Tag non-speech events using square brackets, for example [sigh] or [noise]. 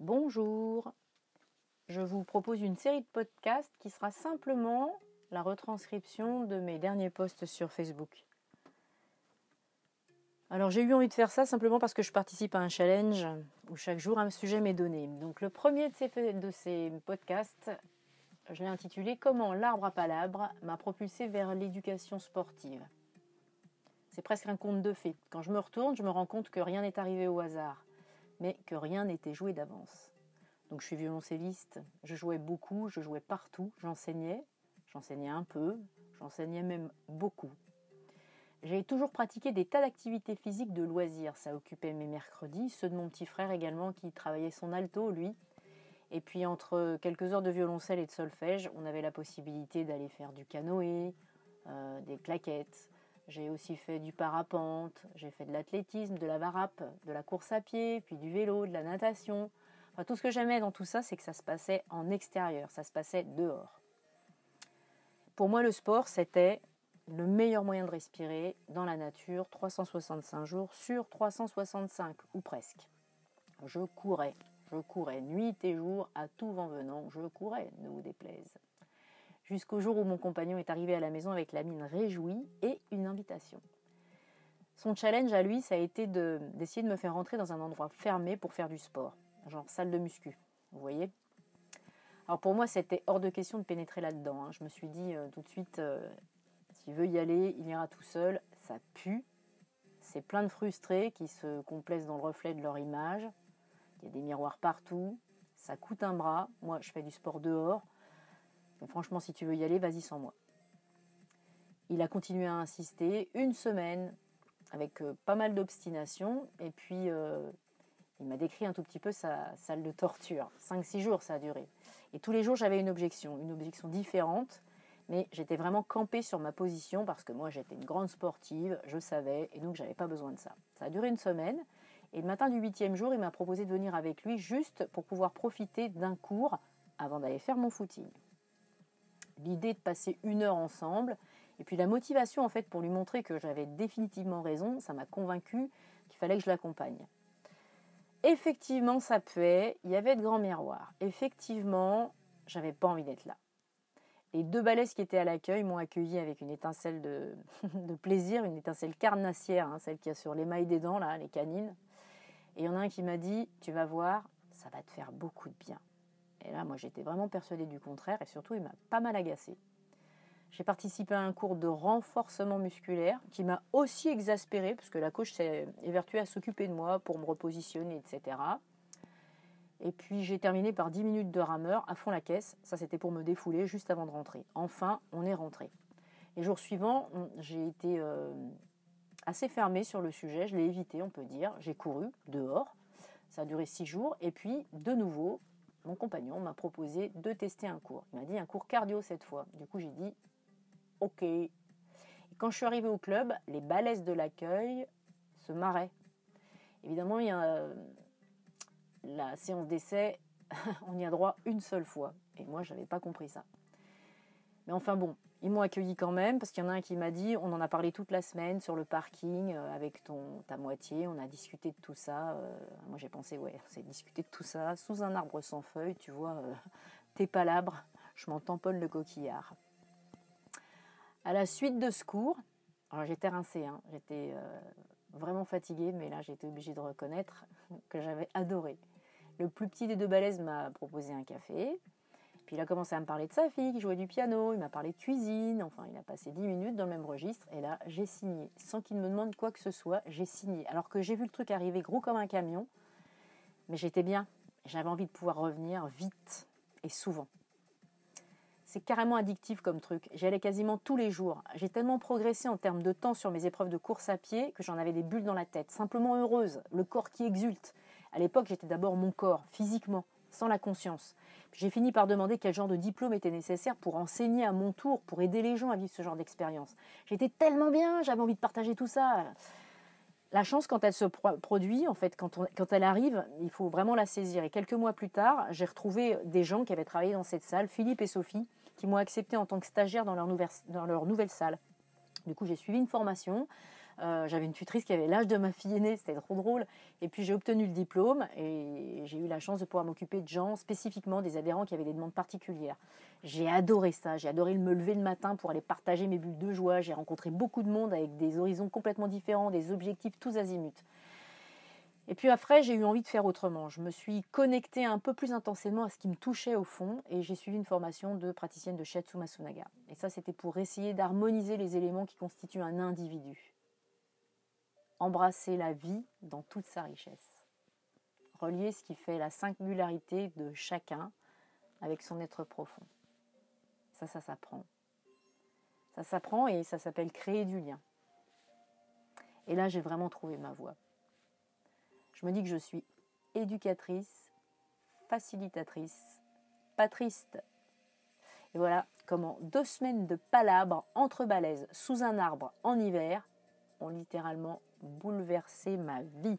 Bonjour, je vous propose une série de podcasts qui sera simplement la retranscription de mes derniers posts sur Facebook. Alors j'ai eu envie de faire ça simplement parce que je participe à un challenge où chaque jour un sujet m'est donné. Donc le premier de ces, podcasts, je l'ai intitulé Comment l'arbre à palabres m'a propulsé vers l'éducation sportive. C'est presque un conte de fées. Quand je me retourne, je me rends compte que rien n'est arrivé au hasard, mais que rien n'était joué d'avance. Donc je suis violoncelliste, je jouais beaucoup, je jouais partout, j'enseignais, j'enseignais un peu, j'enseignais même beaucoup. J'ai toujours pratiqué des tas d'activités physiques de loisirs, ça occupait mes mercredis, ceux de mon petit frère également qui travaillait son alto lui. Et puis entre quelques heures de violoncelle et de solfège, on avait la possibilité d'aller faire du canoë, euh, des claquettes. J'ai aussi fait du parapente, j'ai fait de l'athlétisme, de la varappe, de la course à pied, puis du vélo, de la natation, tout ce que j'aimais dans tout ça, c'est que ça se passait en extérieur, ça se passait dehors. Pour moi, le sport, c'était le meilleur moyen de respirer dans la nature 365 jours sur 365, ou presque. Je courais, je courais nuit et jour, à tout vent venant, je courais, ne vous déplaise. Jusqu'au jour où mon compagnon est arrivé à la maison avec la mine réjouie et une invitation. Son challenge à lui, ça a été d'essayer de me faire rentrer dans un endroit fermé pour faire du sport genre salle de muscu. Vous voyez Alors pour moi, c'était hors de question de pénétrer là-dedans. Hein. Je me suis dit euh, tout de suite, euh, s'il veut y aller, il ira tout seul. Ça pue. C'est plein de frustrés qui se complaisent dans le reflet de leur image. Il y a des miroirs partout. Ça coûte un bras. Moi, je fais du sport dehors. Franchement, si tu veux y aller, vas-y sans moi. Il a continué à insister une semaine avec euh, pas mal d'obstination. Et puis, il m'a décrit un tout petit peu sa salle de torture. 5-6 jours ça a duré. Et tous les jours j'avais une objection, une objection différente, mais j'étais vraiment campée sur ma position parce que moi j'étais une grande sportive, je savais, et donc j'avais pas besoin de ça. Ça a duré une semaine, et le matin du huitième jour, il m'a proposé de venir avec lui juste pour pouvoir profiter d'un cours avant d'aller faire mon footing. L'idée de passer une heure ensemble, et puis la motivation en fait pour lui montrer que j'avais définitivement raison, ça m'a convaincu qu'il fallait que je l'accompagne. Effectivement, ça puait. Il y avait de grands miroirs. Effectivement, j'avais pas envie d'être là. Les deux balaises qui étaient à l'accueil m'ont accueilli avec une étincelle de, [laughs] plaisir, une étincelle carnassière, hein, celle qui a sur l'émail des dents, là, les canines. Et il y en a un qui m'a dit Tu vas voir, ça va te faire beaucoup de bien. Et là, moi, j'étais vraiment persuadée du contraire, et surtout, il m'a pas mal agacée. J'ai participé à un cours de renforcement musculaire qui m'a aussi exaspéré parce que la coach s'est évertuée à s'occuper de moi pour me repositionner, etc. Et puis j'ai terminé par 10 minutes de rameur à fond la caisse. Ça, c'était pour me défouler juste avant de rentrer. Enfin, on est rentré. Les jours suivants, j'ai été euh, assez fermée sur le sujet. Je l'ai évité, on peut dire. J'ai couru dehors. Ça a duré 6 jours. Et puis, de nouveau, mon compagnon m'a proposé de tester un cours. Il m'a dit un cours cardio cette fois. Du coup, j'ai dit OK. Et quand je suis arrivée au club, les balaises de l'accueil se marraient. Évidemment, il y a euh, la séance d'essai, [laughs] on y a droit une seule fois. Et moi, je n'avais pas compris ça. Mais enfin bon, ils m'ont accueilli quand même parce qu'il y en a un qui m'a dit on en a parlé toute la semaine sur le parking euh, avec ton ta moitié, on a discuté de tout ça. Euh, moi j'ai pensé ouais, c'est discuter de tout ça sous un arbre sans feuilles, tu vois, [laughs] tes palabres, je m'en tamponne le coquillard. À la suite de ce cours, alors j'étais rincée, hein, j'étais euh, vraiment fatiguée, mais là j'étais obligée de reconnaître [laughs] que j'avais adoré. Le plus petit des deux balaises m'a proposé un café, puis il a commencé à me parler de sa fille qui jouait du piano, il m'a parlé de cuisine, enfin il a passé 10 minutes dans le même registre, et là j'ai signé. Sans qu'il me demande quoi que ce soit, j'ai signé. Alors que j'ai vu le truc arriver gros comme un camion, mais j'étais bien, j'avais envie de pouvoir revenir vite et souvent. C'est carrément addictif comme truc. J'y allais quasiment tous les jours. J'ai tellement progressé en termes de temps sur mes épreuves de course à pied que j'en avais des bulles dans la tête. Simplement heureuse, le corps qui exulte. À l'époque, j'étais d'abord mon corps, physiquement, sans la conscience. J'ai fini par demander quel genre de diplôme était nécessaire pour enseigner à mon tour, pour aider les gens à vivre ce genre d'expérience. J'étais tellement bien, j'avais envie de partager tout ça. La chance, quand elle se produit, en fait, quand, elle arrive, il faut vraiment la saisir. Et quelques mois plus tard, j'ai retrouvé des gens qui avaient travaillé dans cette salle, Philippe et Sophie, qui m'ont accepté en tant que stagiaire dans leur, dans leur nouvelle salle. Du coup, j'ai suivi une formation. Euh, j'avais une tutrice qui avait l'âge de ma fille aînée, c'était trop drôle. Et puis j'ai obtenu le diplôme et j'ai eu la chance de pouvoir m'occuper de gens, spécifiquement des adhérents qui avaient des demandes particulières. J'ai adoré ça, j'ai adoré me lever le matin pour aller partager mes bulles de joie. J'ai rencontré beaucoup de monde avec des horizons complètement différents, des objectifs tous azimuts. Et puis après, j'ai eu envie de faire autrement. Je me suis connectée un peu plus intensément à ce qui me touchait au fond et j'ai suivi une formation de praticienne de Shiatsu Masunaga. Et ça, c'était pour essayer d'harmoniser les éléments qui constituent un individu. Embrasser la vie dans toute sa richesse. Relier ce qui fait la singularité de chacun avec son être profond. Ça, ça s'apprend. Ça s'apprend et ça s'appelle créer du lien. Et là, j'ai vraiment trouvé ma voie. Je me dis que je suis éducatrice, facilitatrice, pas triste. Et voilà comment deux semaines de palabres entre balaises sous un arbre en hiver ont littéralement bouleversé ma vie.